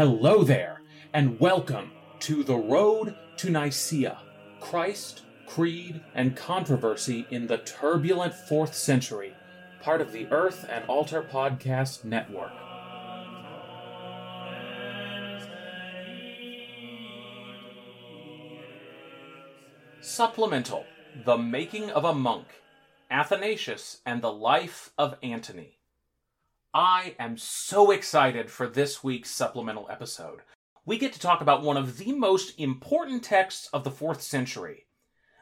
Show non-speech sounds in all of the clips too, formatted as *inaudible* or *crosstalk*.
Hello there, and welcome to The Road to Nicaea Christ, Creed, and Controversy in the Turbulent Fourth Century, part of the Earth and Altar Podcast Network. Supplemental The Making of a Monk Athanasius and the Life of Antony. I am so excited for this week's supplemental episode. We get to talk about one of the most important texts of the fourth century.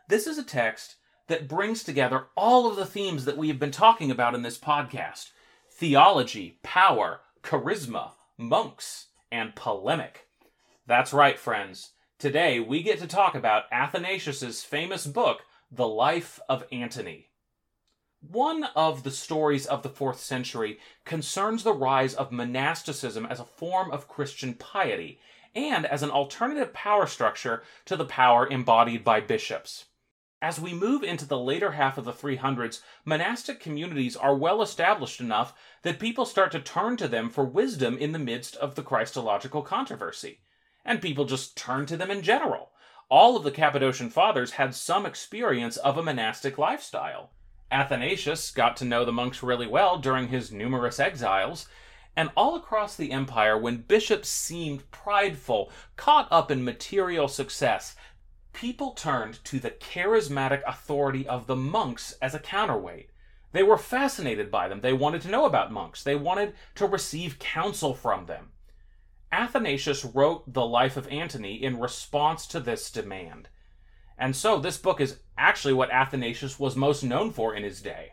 This is a text that brings together all of the themes that we have been talking about in this podcast theology, power, charisma, monks, and polemic. That's right, friends. Today we get to talk about Athanasius's famous book, The Life of Antony. One of the stories of the fourth century concerns the rise of monasticism as a form of Christian piety and as an alternative power structure to the power embodied by bishops. As we move into the later half of the 300s, monastic communities are well established enough that people start to turn to them for wisdom in the midst of the Christological controversy. And people just turn to them in general. All of the Cappadocian fathers had some experience of a monastic lifestyle. Athanasius got to know the monks really well during his numerous exiles, and all across the empire, when bishops seemed prideful, caught up in material success, people turned to the charismatic authority of the monks as a counterweight. They were fascinated by them. They wanted to know about monks. They wanted to receive counsel from them. Athanasius wrote the life of Antony in response to this demand. And so this book is actually what Athanasius was most known for in his day.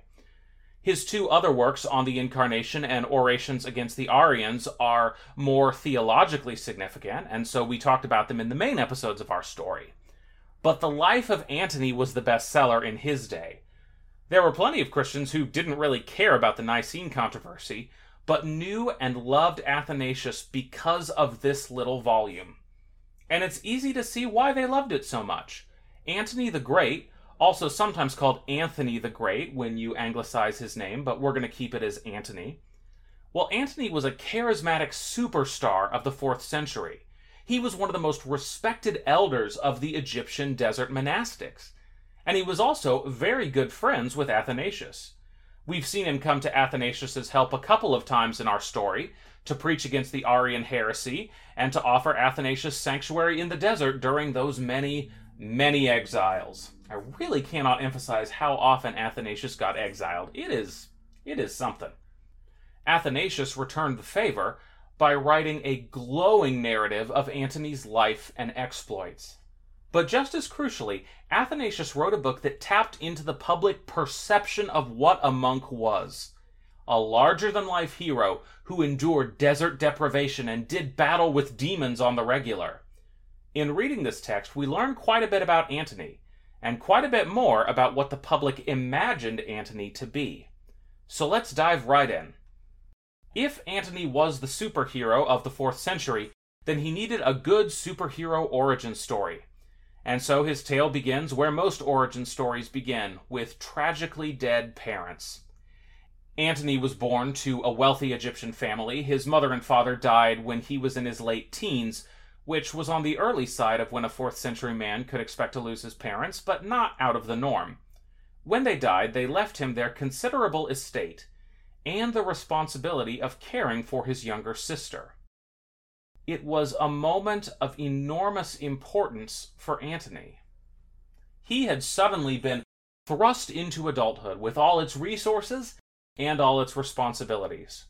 His two other works on the Incarnation and Orations against the Arians are more theologically significant, and so we talked about them in the main episodes of our story. But the life of Antony was the bestseller in his day. There were plenty of Christians who didn't really care about the Nicene controversy, but knew and loved Athanasius because of this little volume. And it's easy to see why they loved it so much. Antony the Great, also sometimes called Anthony the Great when you anglicize his name, but we're going to keep it as Antony. Well, Antony was a charismatic superstar of the 4th century. He was one of the most respected elders of the Egyptian desert monastics. And he was also very good friends with Athanasius. We've seen him come to Athanasius's help a couple of times in our story to preach against the Arian heresy and to offer Athanasius sanctuary in the desert during those many many exiles. I really cannot emphasize how often Athanasius got exiled. It is it is something. Athanasius returned the favor by writing a glowing narrative of Antony's life and exploits. But just as crucially, Athanasius wrote a book that tapped into the public perception of what a monk was. A larger than life hero who endured desert deprivation and did battle with demons on the regular. In reading this text, we learn quite a bit about Antony, and quite a bit more about what the public imagined Antony to be. So let's dive right in. If Antony was the superhero of the 4th century, then he needed a good superhero origin story. And so his tale begins where most origin stories begin, with tragically dead parents. Antony was born to a wealthy Egyptian family. His mother and father died when he was in his late teens, which was on the early side of when a 4th century man could expect to lose his parents, but not out of the norm. When they died, they left him their considerable estate and the responsibility of caring for his younger sister. It was a moment of enormous importance for Antony. He had suddenly been thrust into adulthood with all its resources and all its responsibilities.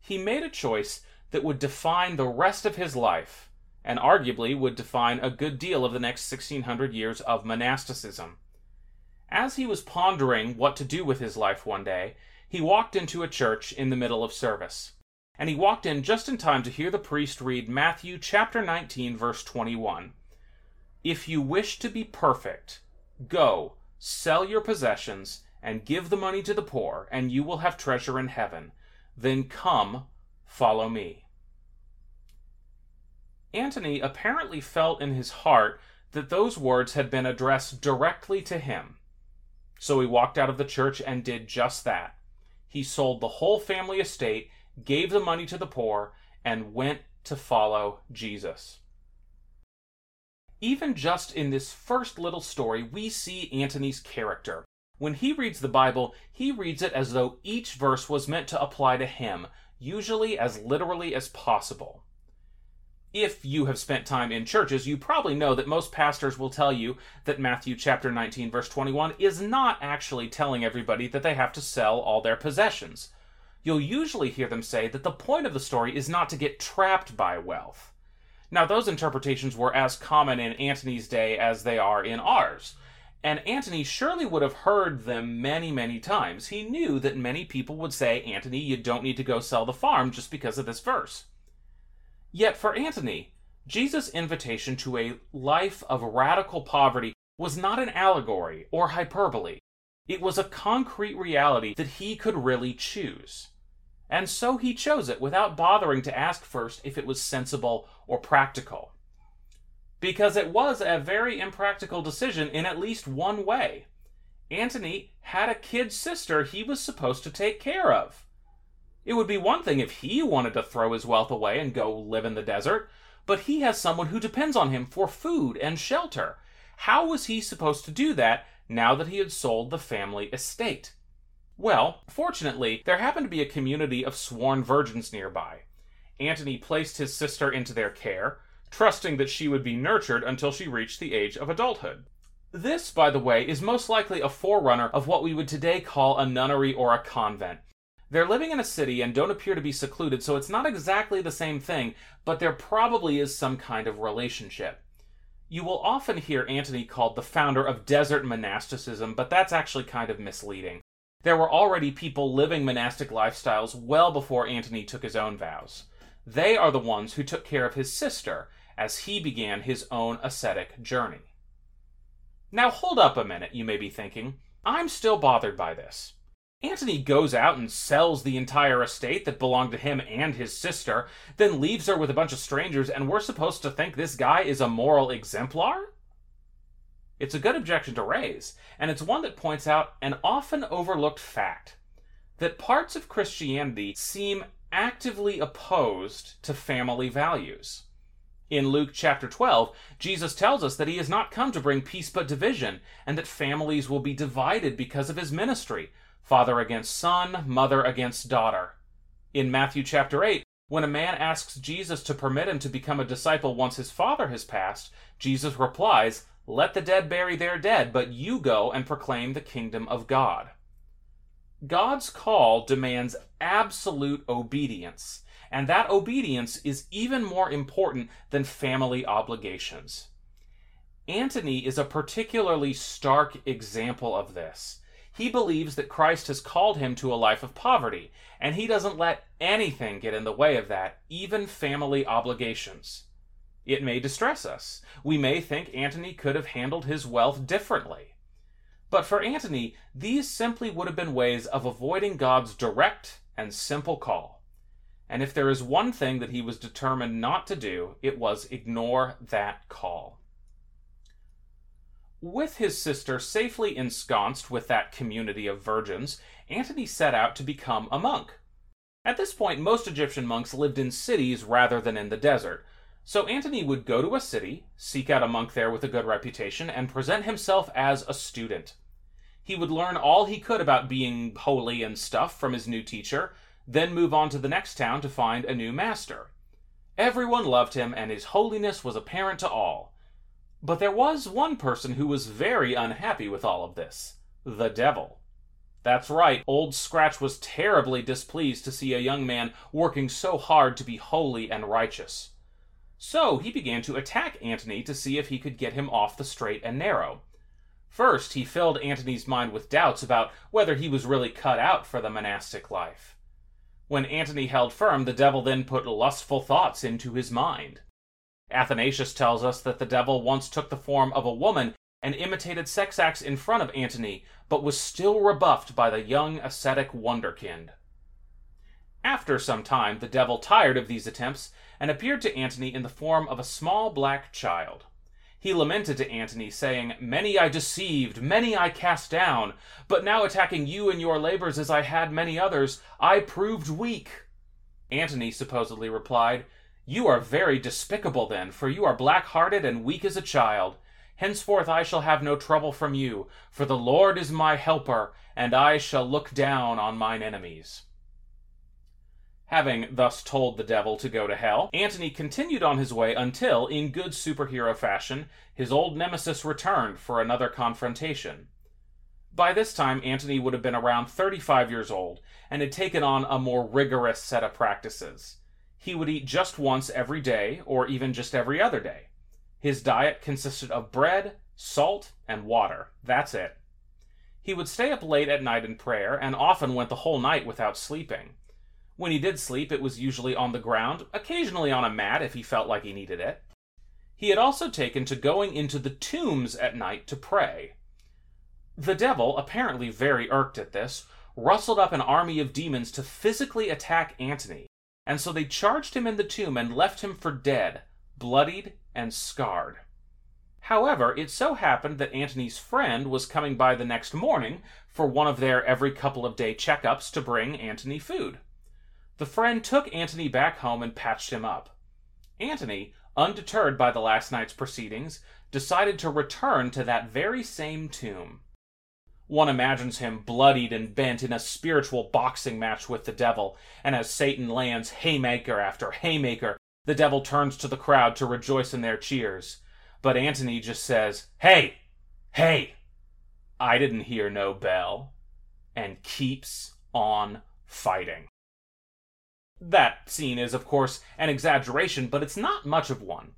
He made a choice that would define the rest of his life and arguably would define a good deal of the next 1600 years of monasticism. As he was pondering what to do with his life one day, he walked into a church in the middle of service. And he walked in just in time to hear the priest read Matthew chapter 19 verse 21. If you wish to be perfect, go, sell your possessions and give the money to the poor, and you will have treasure in heaven. Then come, follow me. Antony apparently felt in his heart that those words had been addressed directly to him. So he walked out of the church and did just that. He sold the whole family estate, gave the money to the poor, and went to follow Jesus. Even just in this first little story, we see Antony's character. When he reads the Bible, he reads it as though each verse was meant to apply to him, usually as literally as possible. If you have spent time in churches, you probably know that most pastors will tell you that Matthew chapter 19 verse 21 is not actually telling everybody that they have to sell all their possessions. You'll usually hear them say that the point of the story is not to get trapped by wealth. Now, those interpretations were as common in Antony's day as they are in ours. And Antony surely would have heard them many, many times. He knew that many people would say, Antony, you don't need to go sell the farm just because of this verse. Yet for Antony, Jesus' invitation to a life of radical poverty was not an allegory or hyperbole. It was a concrete reality that he could really choose and so he chose it without bothering to ask first if it was sensible or practical. Because it was a very impractical decision in at least one way. Antony had a kid sister he was supposed to take care of. It would be one thing if he wanted to throw his wealth away and go live in the desert, but he has someone who depends on him for food and shelter. How was he supposed to do that now that he had sold the family estate? Well, fortunately, there happened to be a community of sworn virgins nearby. Antony placed his sister into their care, trusting that she would be nurtured until she reached the age of adulthood. This, by the way, is most likely a forerunner of what we would today call a nunnery or a convent. They're living in a city and don't appear to be secluded, so it's not exactly the same thing, but there probably is some kind of relationship. You will often hear Antony called the founder of desert monasticism, but that's actually kind of misleading. There were already people living monastic lifestyles well before Antony took his own vows. They are the ones who took care of his sister as he began his own ascetic journey. Now, hold up a minute, you may be thinking. I'm still bothered by this. Antony goes out and sells the entire estate that belonged to him and his sister, then leaves her with a bunch of strangers, and we're supposed to think this guy is a moral exemplar? It's a good objection to raise, and it's one that points out an often overlooked fact that parts of Christianity seem actively opposed to family values. In Luke chapter 12, Jesus tells us that he has not come to bring peace but division, and that families will be divided because of his ministry father against son, mother against daughter. In Matthew chapter 8, when a man asks Jesus to permit him to become a disciple once his father has passed, Jesus replies, let the dead bury their dead, but you go and proclaim the kingdom of God. God's call demands absolute obedience, and that obedience is even more important than family obligations. Antony is a particularly stark example of this. He believes that Christ has called him to a life of poverty, and he doesn't let anything get in the way of that, even family obligations. It may distress us. We may think Antony could have handled his wealth differently. But for Antony, these simply would have been ways of avoiding God's direct and simple call. And if there is one thing that he was determined not to do, it was ignore that call. With his sister safely ensconced with that community of virgins, Antony set out to become a monk. At this point, most Egyptian monks lived in cities rather than in the desert, so Antony would go to a city, seek out a monk there with a good reputation, and present himself as a student. He would learn all he could about being holy and stuff from his new teacher, then move on to the next town to find a new master. Everyone loved him, and his holiness was apparent to all. But there was one person who was very unhappy with all of this the devil. That's right, Old Scratch was terribly displeased to see a young man working so hard to be holy and righteous. So he began to attack Antony to see if he could get him off the straight and narrow. First, he filled Antony's mind with doubts about whether he was really cut out for the monastic life. When Antony held firm, the devil then put lustful thoughts into his mind. Athanasius tells us that the devil once took the form of a woman and imitated sex acts in front of Antony, but was still rebuffed by the young ascetic wonderkind. After some time, the devil tired of these attempts and appeared to Antony in the form of a small black child. He lamented to Antony, saying, Many I deceived, many I cast down, but now attacking you in your labors as I had many others, I proved weak. Antony supposedly replied, You are very despicable then, for you are black hearted and weak as a child. Henceforth I shall have no trouble from you, for the Lord is my helper, and I shall look down on mine enemies. Having thus told the devil to go to hell, Antony continued on his way until, in good superhero fashion, his old nemesis returned for another confrontation. By this time, Antony would have been around 35 years old and had taken on a more rigorous set of practices. He would eat just once every day, or even just every other day. His diet consisted of bread, salt, and water. That's it. He would stay up late at night in prayer and often went the whole night without sleeping. When he did sleep, it was usually on the ground, occasionally on a mat if he felt like he needed it. He had also taken to going into the tombs at night to pray. The devil, apparently very irked at this, rustled up an army of demons to physically attack Antony, and so they charged him in the tomb and left him for dead, bloodied and scarred. However, it so happened that Antony's friend was coming by the next morning for one of their every couple of day checkups to bring Antony food. The friend took Antony back home and patched him up. Antony, undeterred by the last night's proceedings, decided to return to that very same tomb. One imagines him bloodied and bent in a spiritual boxing match with the devil, and as Satan lands haymaker after haymaker, the devil turns to the crowd to rejoice in their cheers. But Antony just says, Hey! Hey! I didn't hear no bell, and keeps on fighting. That scene is, of course, an exaggeration, but it's not much of one.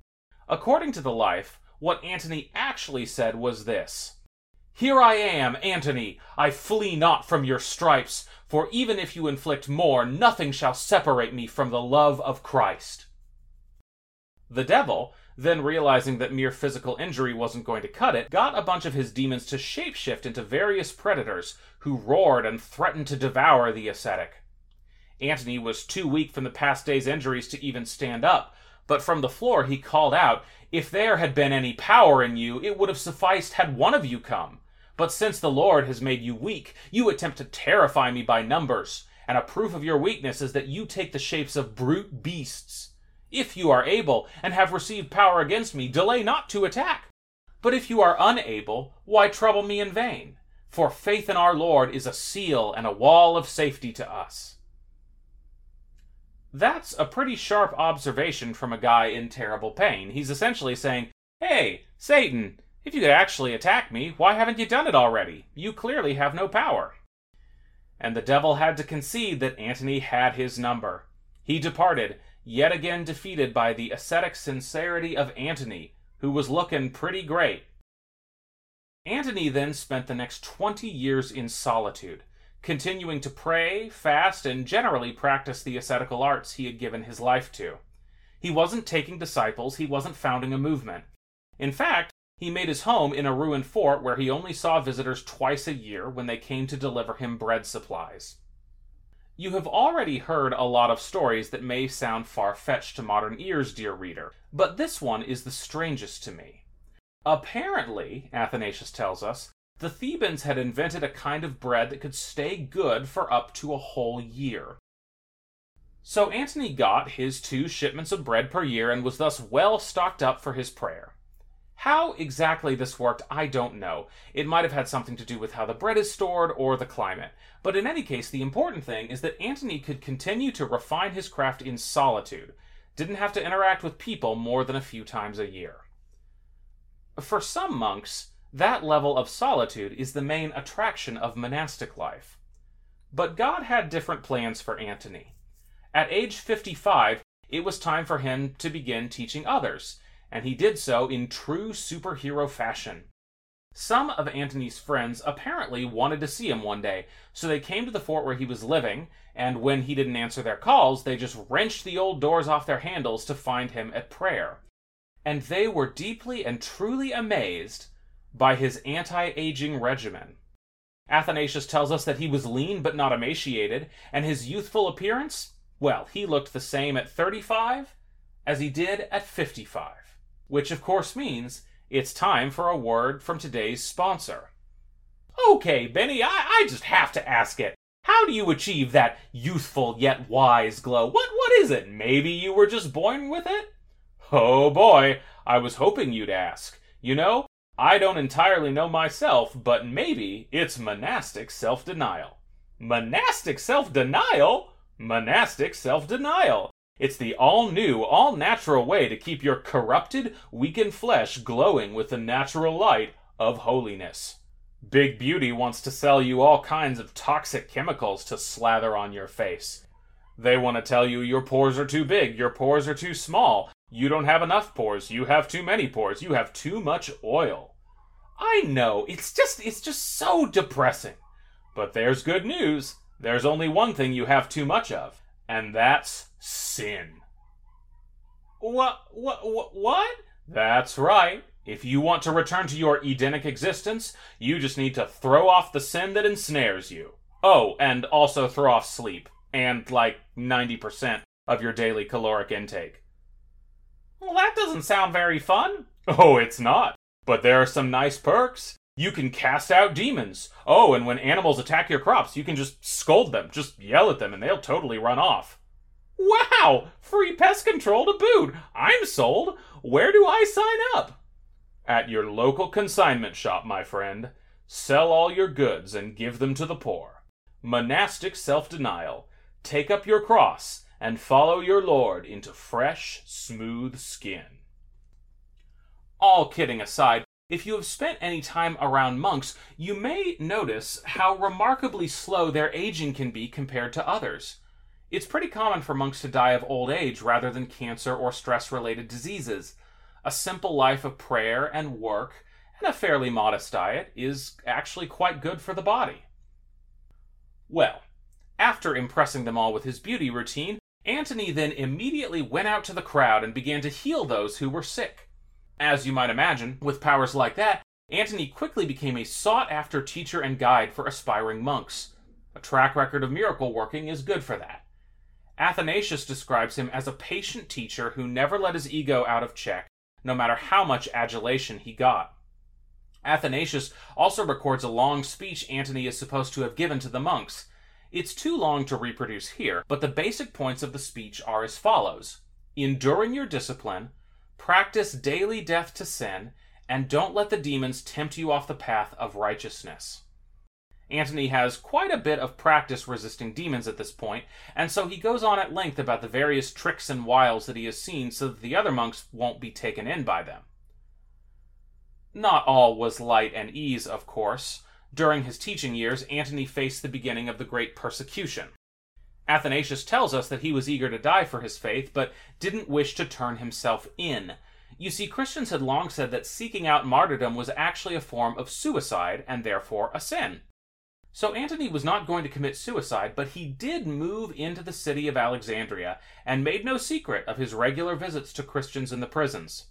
According to the life, what Antony actually said was this Here I am, Antony, I flee not from your stripes, for even if you inflict more, nothing shall separate me from the love of Christ. The devil, then realizing that mere physical injury wasn't going to cut it, got a bunch of his demons to shapeshift into various predators who roared and threatened to devour the ascetic. Antony was too weak from the past day's injuries to even stand up, but from the floor he called out, If there had been any power in you, it would have sufficed had one of you come. But since the Lord has made you weak, you attempt to terrify me by numbers, and a proof of your weakness is that you take the shapes of brute beasts. If you are able, and have received power against me, delay not to attack. But if you are unable, why trouble me in vain? For faith in our Lord is a seal and a wall of safety to us. That's a pretty sharp observation from a guy in terrible pain. He's essentially saying, Hey, Satan, if you could actually attack me, why haven't you done it already? You clearly have no power. And the devil had to concede that Antony had his number. He departed, yet again defeated by the ascetic sincerity of Antony, who was looking pretty great. Antony then spent the next twenty years in solitude continuing to pray, fast, and generally practice the ascetical arts he had given his life to. He wasn't taking disciples, he wasn't founding a movement. In fact, he made his home in a ruined fort where he only saw visitors twice a year when they came to deliver him bread supplies. You have already heard a lot of stories that may sound far fetched to modern ears, dear reader, but this one is the strangest to me. Apparently, Athanasius tells us, the Thebans had invented a kind of bread that could stay good for up to a whole year. So Antony got his two shipments of bread per year and was thus well stocked up for his prayer. How exactly this worked, I don't know. It might have had something to do with how the bread is stored or the climate. But in any case, the important thing is that Antony could continue to refine his craft in solitude, didn't have to interact with people more than a few times a year. For some monks, that level of solitude is the main attraction of monastic life. But God had different plans for Antony. At age 55, it was time for him to begin teaching others, and he did so in true superhero fashion. Some of Antony's friends apparently wanted to see him one day, so they came to the fort where he was living, and when he didn't answer their calls, they just wrenched the old doors off their handles to find him at prayer. And they were deeply and truly amazed by his anti aging regimen. Athanasius tells us that he was lean but not emaciated, and his youthful appearance, well, he looked the same at 35 as he did at 55. Which, of course, means it's time for a word from today's sponsor. Okay, Benny, I, I just have to ask it. How do you achieve that youthful yet wise glow? What what is it? Maybe you were just born with it? Oh boy, I was hoping you'd ask. You know, I don't entirely know myself, but maybe it's monastic self-denial. Monastic self-denial? Monastic self-denial. It's the all new, all natural way to keep your corrupted, weakened flesh glowing with the natural light of holiness. Big Beauty wants to sell you all kinds of toxic chemicals to slather on your face. They want to tell you your pores are too big, your pores are too small, you don't have enough pores, you have too many pores, you have too much oil. I know, it's just it's just so depressing. But there's good news. There's only one thing you have too much of, and that's sin. What what what what? That's right. If you want to return to your Edenic existence, you just need to throw off the sin that ensnares you. Oh, and also throw off sleep, and like 90% of your daily caloric intake. Well, that doesn't sound very fun. *laughs* Oh, it's not. But there are some nice perks. You can cast out demons. Oh, and when animals attack your crops, you can just scold them, just yell at them, and they'll totally run off. Wow! Free pest control to boot! I'm sold! Where do I sign up? At your local consignment shop, my friend. Sell all your goods and give them to the poor. Monastic self denial. Take up your cross and follow your Lord into fresh, smooth skin. All kidding aside, if you have spent any time around monks, you may notice how remarkably slow their aging can be compared to others. It's pretty common for monks to die of old age rather than cancer or stress related diseases a simple life of prayer and work and a fairly modest diet is actually quite good for the body. Well, after impressing them all with his beauty routine, Antony then immediately went out to the crowd and began to heal those who were sick. As you might imagine, with powers like that, Antony quickly became a sought after teacher and guide for aspiring monks. A track record of miracle working is good for that. Athanasius describes him as a patient teacher who never let his ego out of check no matter how much adulation he got. Athanasius also records a long speech Antony is supposed to have given to the monks. It's too long to reproduce here, but the basic points of the speech are as follows Enduring your discipline, practice daily death to sin, and don't let the demons tempt you off the path of righteousness. Antony has quite a bit of practice resisting demons at this point, and so he goes on at length about the various tricks and wiles that he has seen so that the other monks won't be taken in by them. Not all was light and ease, of course. During his teaching years, Antony faced the beginning of the great persecution. Athanasius tells us that he was eager to die for his faith, but didn't wish to turn himself in. You see, Christians had long said that seeking out martyrdom was actually a form of suicide and therefore a sin. So Antony was not going to commit suicide, but he did move into the city of Alexandria and made no secret of his regular visits to Christians in the prisons.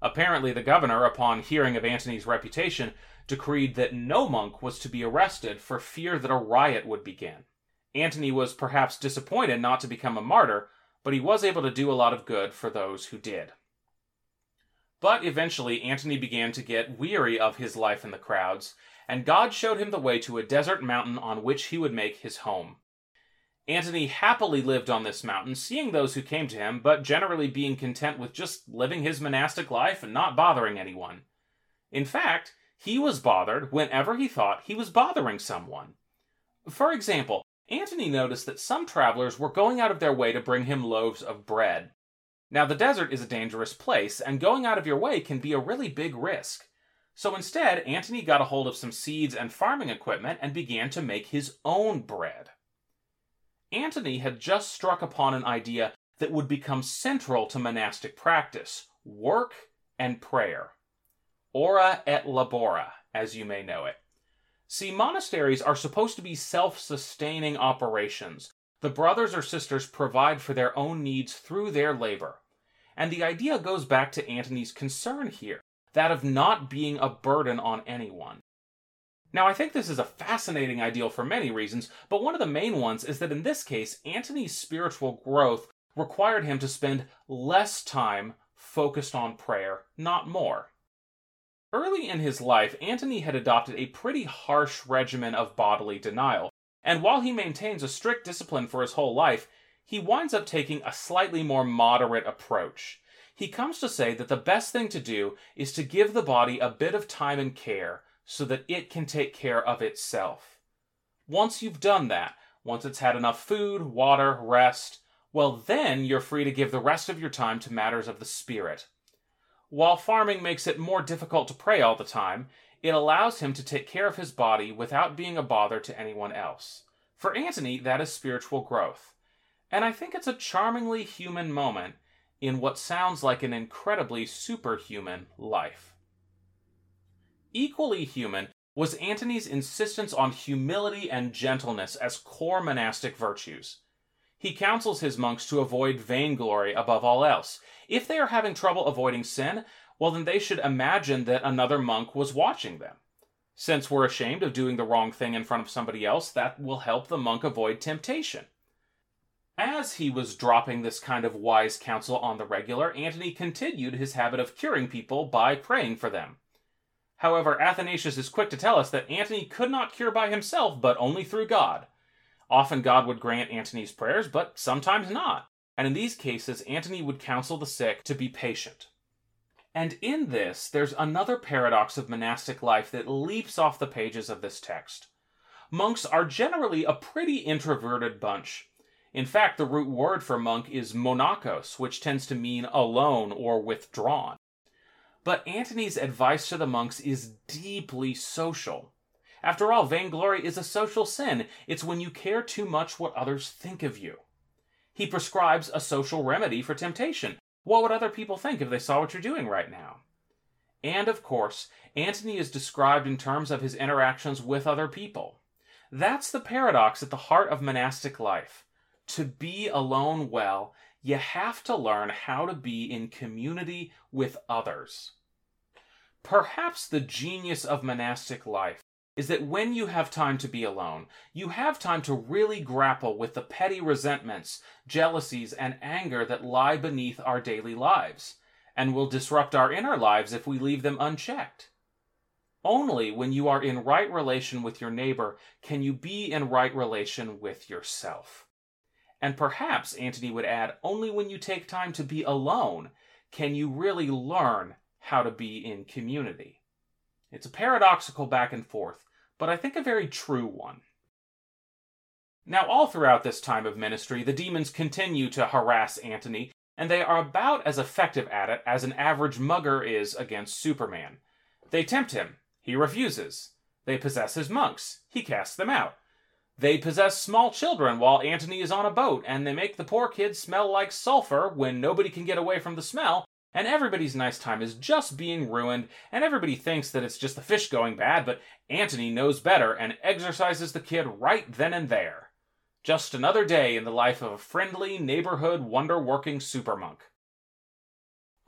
Apparently, the governor, upon hearing of Antony's reputation, decreed that no monk was to be arrested for fear that a riot would begin. Antony was perhaps disappointed not to become a martyr, but he was able to do a lot of good for those who did. But eventually, Antony began to get weary of his life in the crowds and God showed him the way to a desert mountain on which he would make his home. Antony happily lived on this mountain, seeing those who came to him, but generally being content with just living his monastic life and not bothering anyone. In fact, he was bothered whenever he thought he was bothering someone. For example, Antony noticed that some travelers were going out of their way to bring him loaves of bread. Now, the desert is a dangerous place, and going out of your way can be a really big risk. So instead, Antony got a hold of some seeds and farming equipment and began to make his own bread. Antony had just struck upon an idea that would become central to monastic practice work and prayer. Ora et labora, as you may know it. See, monasteries are supposed to be self sustaining operations. The brothers or sisters provide for their own needs through their labor. And the idea goes back to Antony's concern here that of not being a burden on anyone. Now, I think this is a fascinating ideal for many reasons, but one of the main ones is that in this case, Antony's spiritual growth required him to spend less time focused on prayer, not more. Early in his life, Antony had adopted a pretty harsh regimen of bodily denial, And while he maintains a strict discipline for his whole life, he winds up taking a slightly more moderate approach. He comes to say that the best thing to do is to give the body a bit of time and care so that it can take care of itself. Once you've done that, once it's had enough food, water, rest, well, then you're free to give the rest of your time to matters of the spirit. While farming makes it more difficult to pray all the time, it allows him to take care of his body without being a bother to anyone else. For Antony, that is spiritual growth. And I think it's a charmingly human moment in what sounds like an incredibly superhuman life. Equally human was Antony's insistence on humility and gentleness as core monastic virtues. He counsels his monks to avoid vainglory above all else. If they are having trouble avoiding sin, well, then they should imagine that another monk was watching them. Since we're ashamed of doing the wrong thing in front of somebody else, that will help the monk avoid temptation. As he was dropping this kind of wise counsel on the regular, Antony continued his habit of curing people by praying for them. However, Athanasius is quick to tell us that Antony could not cure by himself, but only through God. Often God would grant Antony's prayers, but sometimes not. And in these cases, Antony would counsel the sick to be patient. And in this, there's another paradox of monastic life that leaps off the pages of this text. Monks are generally a pretty introverted bunch. In fact, the root word for monk is monachos, which tends to mean alone or withdrawn. But Antony's advice to the monks is deeply social. After all, vainglory is a social sin. It's when you care too much what others think of you. He prescribes a social remedy for temptation. What would other people think if they saw what you're doing right now? And of course, Antony is described in terms of his interactions with other people. That's the paradox at the heart of monastic life to be alone well, you have to learn how to be in community with others. Perhaps the genius of monastic life is that when you have time to be alone, you have time to really grapple with the petty resentments, jealousies, and anger that lie beneath our daily lives, and will disrupt our inner lives if we leave them unchecked. Only when you are in right relation with your neighbor can you be in right relation with yourself. And perhaps, Antony would add, only when you take time to be alone can you really learn how to be in community. It's a paradoxical back and forth, but I think a very true one. Now, all throughout this time of ministry, the demons continue to harass Antony, and they are about as effective at it as an average mugger is against Superman. They tempt him, he refuses. They possess his monks, he casts them out. They possess small children while Antony is on a boat, and they make the poor kids smell like sulfur when nobody can get away from the smell, and everybody's nice time is just being ruined, and everybody thinks that it's just the fish going bad, but Antony knows better and exorcises the kid right then and there. Just another day in the life of a friendly neighborhood wonder working super monk.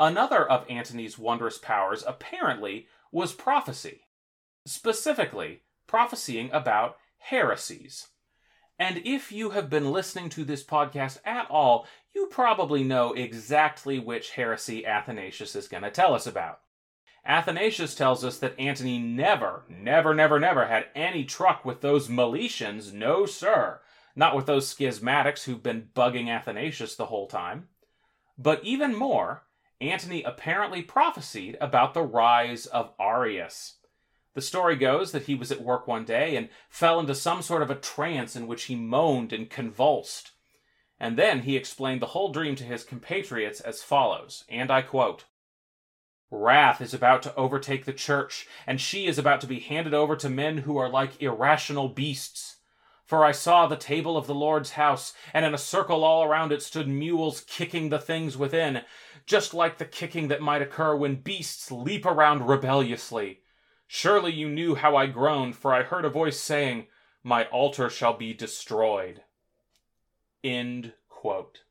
Another of Antony's wondrous powers, apparently, was prophecy. Specifically, prophesying about heresies. And if you have been listening to this podcast at all, you probably know exactly which heresy Athanasius is going to tell us about. Athanasius tells us that Antony never, never, never, never had any truck with those Meletians, no sir. Not with those schismatics who've been bugging Athanasius the whole time. But even more, Antony apparently prophesied about the rise of Arius. The story goes that he was at work one day and fell into some sort of a trance in which he moaned and convulsed. And then he explained the whole dream to his compatriots as follows, and I quote Wrath is about to overtake the church, and she is about to be handed over to men who are like irrational beasts. For I saw the table of the Lord's house, and in a circle all around it stood mules kicking the things within, just like the kicking that might occur when beasts leap around rebelliously. Surely you knew how I groaned, for I heard a voice saying, My altar shall be destroyed. End quote.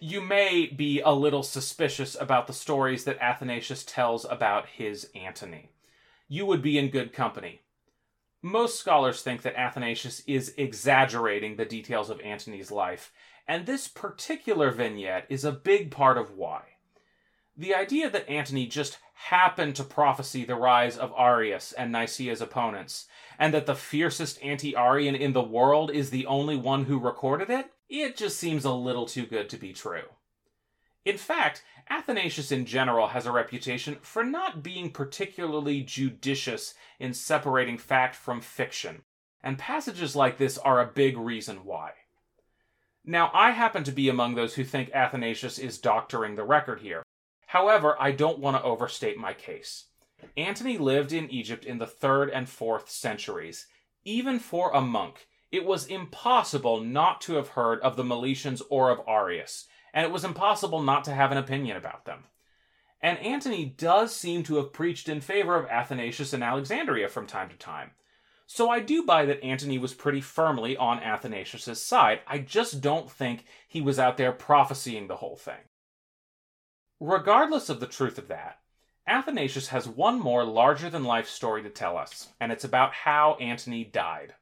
You may be a little suspicious about the stories that Athanasius tells about his Antony. You would be in good company. Most scholars think that Athanasius is exaggerating the details of Antony's life, and this particular vignette is a big part of why. The idea that Antony just happened to prophesy the rise of Arius and Nicaea's opponents, and that the fiercest anti Arian in the world is the only one who recorded it, it just seems a little too good to be true. In fact, Athanasius in general has a reputation for not being particularly judicious in separating fact from fiction, and passages like this are a big reason why. Now, I happen to be among those who think Athanasius is doctoring the record here. However, I don't want to overstate my case. Antony lived in Egypt in the 3rd and 4th centuries. Even for a monk, it was impossible not to have heard of the Meletians or of Arius, and it was impossible not to have an opinion about them. And Antony does seem to have preached in favor of Athanasius and Alexandria from time to time. So I do buy that Antony was pretty firmly on Athanasius' side. I just don't think he was out there prophesying the whole thing. Regardless of the truth of that, Athanasius has one more larger than life story to tell us, and it's about how Antony died.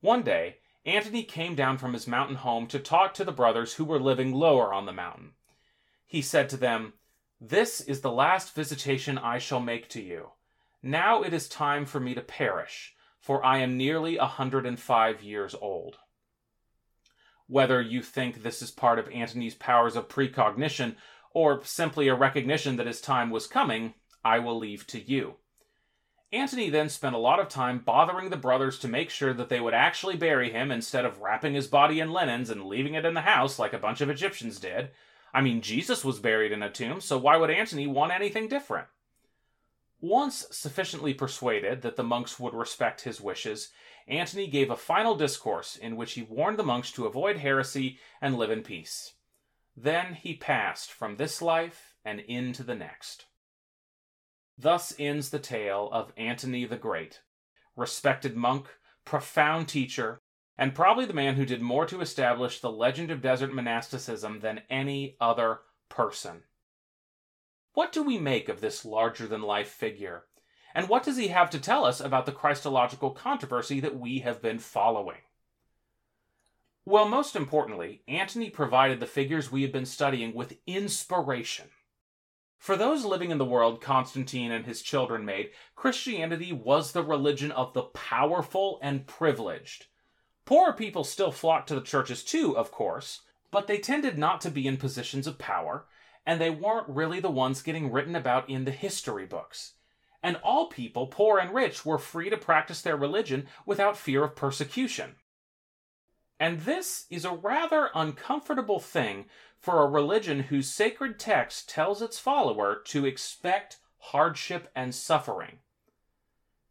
One day, Antony came down from his mountain home to talk to the brothers who were living lower on the mountain. He said to them, This is the last visitation I shall make to you. Now it is time for me to perish for I am nearly a hundred and five years old. Whether you think this is part of Antony's powers of precognition, or simply a recognition that his time was coming, I will leave to you. Antony then spent a lot of time bothering the brothers to make sure that they would actually bury him instead of wrapping his body in linens and leaving it in the house like a bunch of Egyptians did. I mean, Jesus was buried in a tomb, so why would Antony want anything different? Once sufficiently persuaded that the monks would respect his wishes, Antony gave a final discourse in which he warned the monks to avoid heresy and live in peace. Then he passed from this life and into the next. Thus ends the tale of Antony the Great, respected monk, profound teacher, and probably the man who did more to establish the legend of desert monasticism than any other person. What do we make of this larger than life figure? And what does he have to tell us about the Christological controversy that we have been following? Well, most importantly, Antony provided the figures we have been studying with inspiration. For those living in the world Constantine and his children made, Christianity was the religion of the powerful and privileged. Poorer people still flocked to the churches too, of course, but they tended not to be in positions of power, and they weren't really the ones getting written about in the history books. And all people, poor and rich, were free to practice their religion without fear of persecution. And this is a rather uncomfortable thing for a religion whose sacred text tells its follower to expect hardship and suffering.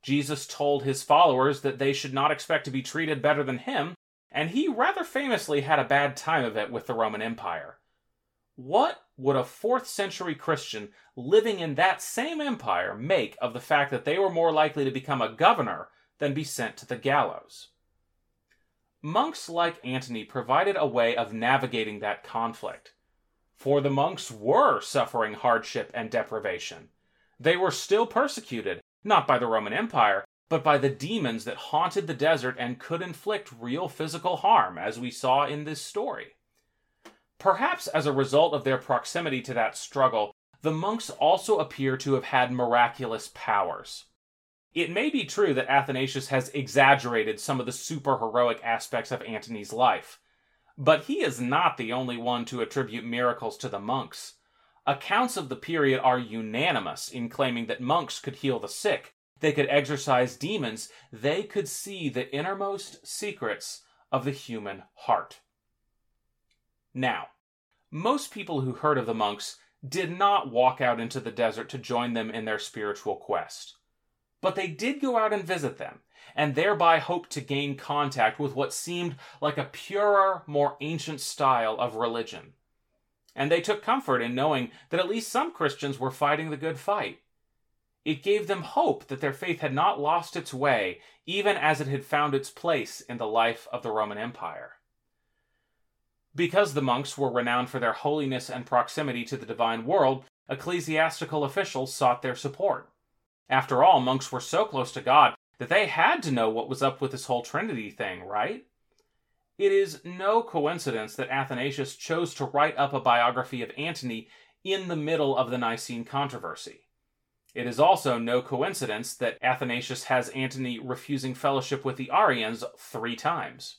Jesus told his followers that they should not expect to be treated better than him, and he rather famously had a bad time of it with the Roman Empire. What would a fourth century Christian living in that same empire make of the fact that they were more likely to become a governor than be sent to the gallows? Monks like Antony provided a way of navigating that conflict. For the monks were suffering hardship and deprivation. They were still persecuted, not by the Roman Empire, but by the demons that haunted the desert and could inflict real physical harm, as we saw in this story. Perhaps as a result of their proximity to that struggle, the monks also appear to have had miraculous powers. It may be true that Athanasius has exaggerated some of the superheroic aspects of Antony's life, but he is not the only one to attribute miracles to the monks. Accounts of the period are unanimous in claiming that monks could heal the sick, they could exorcise demons, they could see the innermost secrets of the human heart. Now, most people who heard of the monks did not walk out into the desert to join them in their spiritual quest. But they did go out and visit them, and thereby hoped to gain contact with what seemed like a purer, more ancient style of religion. And they took comfort in knowing that at least some Christians were fighting the good fight. It gave them hope that their faith had not lost its way, even as it had found its place in the life of the Roman Empire. Because the monks were renowned for their holiness and proximity to the divine world, ecclesiastical officials sought their support. After all, monks were so close to God that they had to know what was up with this whole Trinity thing, right? It is no coincidence that Athanasius chose to write up a biography of Antony in the middle of the Nicene controversy. It is also no coincidence that Athanasius has Antony refusing fellowship with the Arians three times.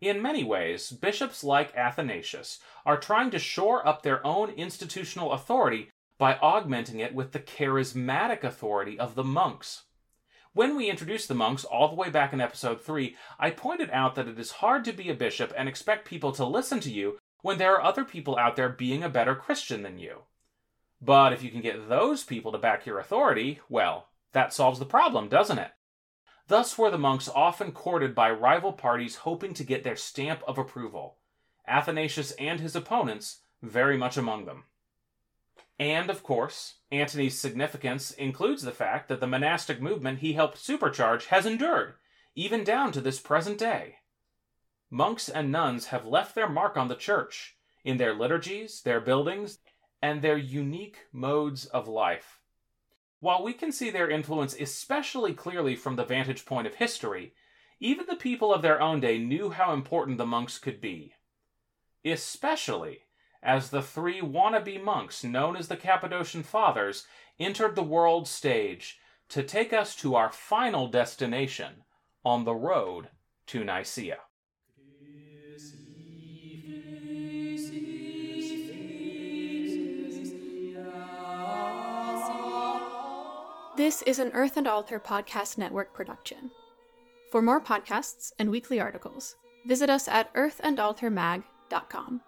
In many ways, bishops like Athanasius are trying to shore up their own institutional authority by augmenting it with the charismatic authority of the monks. When we introduced the monks all the way back in episode 3, I pointed out that it is hard to be a bishop and expect people to listen to you when there are other people out there being a better Christian than you. But if you can get those people to back your authority, well, that solves the problem, doesn't it? Thus were the monks often courted by rival parties hoping to get their stamp of approval. Athanasius and his opponents very much among them. And, of course, Antony's significance includes the fact that the monastic movement he helped supercharge has endured, even down to this present day. Monks and nuns have left their mark on the church in their liturgies, their buildings, and their unique modes of life. While we can see their influence especially clearly from the vantage point of history, even the people of their own day knew how important the monks could be. Especially as the three wannabe monks known as the Cappadocian Fathers entered the world stage to take us to our final destination on the road to Nicaea. This is an Earth and Altar Podcast Network production. For more podcasts and weekly articles, visit us at earthandaltarmag.com.